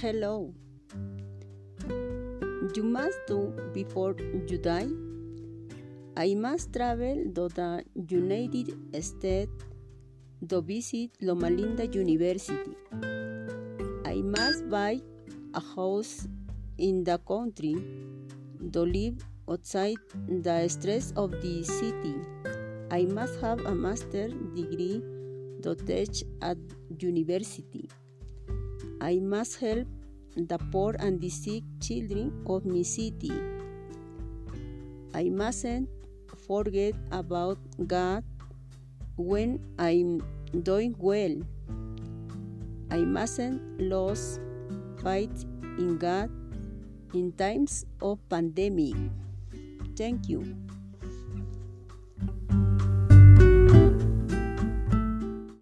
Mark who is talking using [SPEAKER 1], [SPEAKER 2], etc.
[SPEAKER 1] hello. You must do before you die. I must travel to the United States to visit Loma Linda University. I must buy a house in the country to live outside the stress of the city. I must have a master's degree to teach at university. I must help the poor and the sick children of my city. I mustn't forget about God when I'm doing well. I mustn't lose faith in God in times of pandemic. Thank you.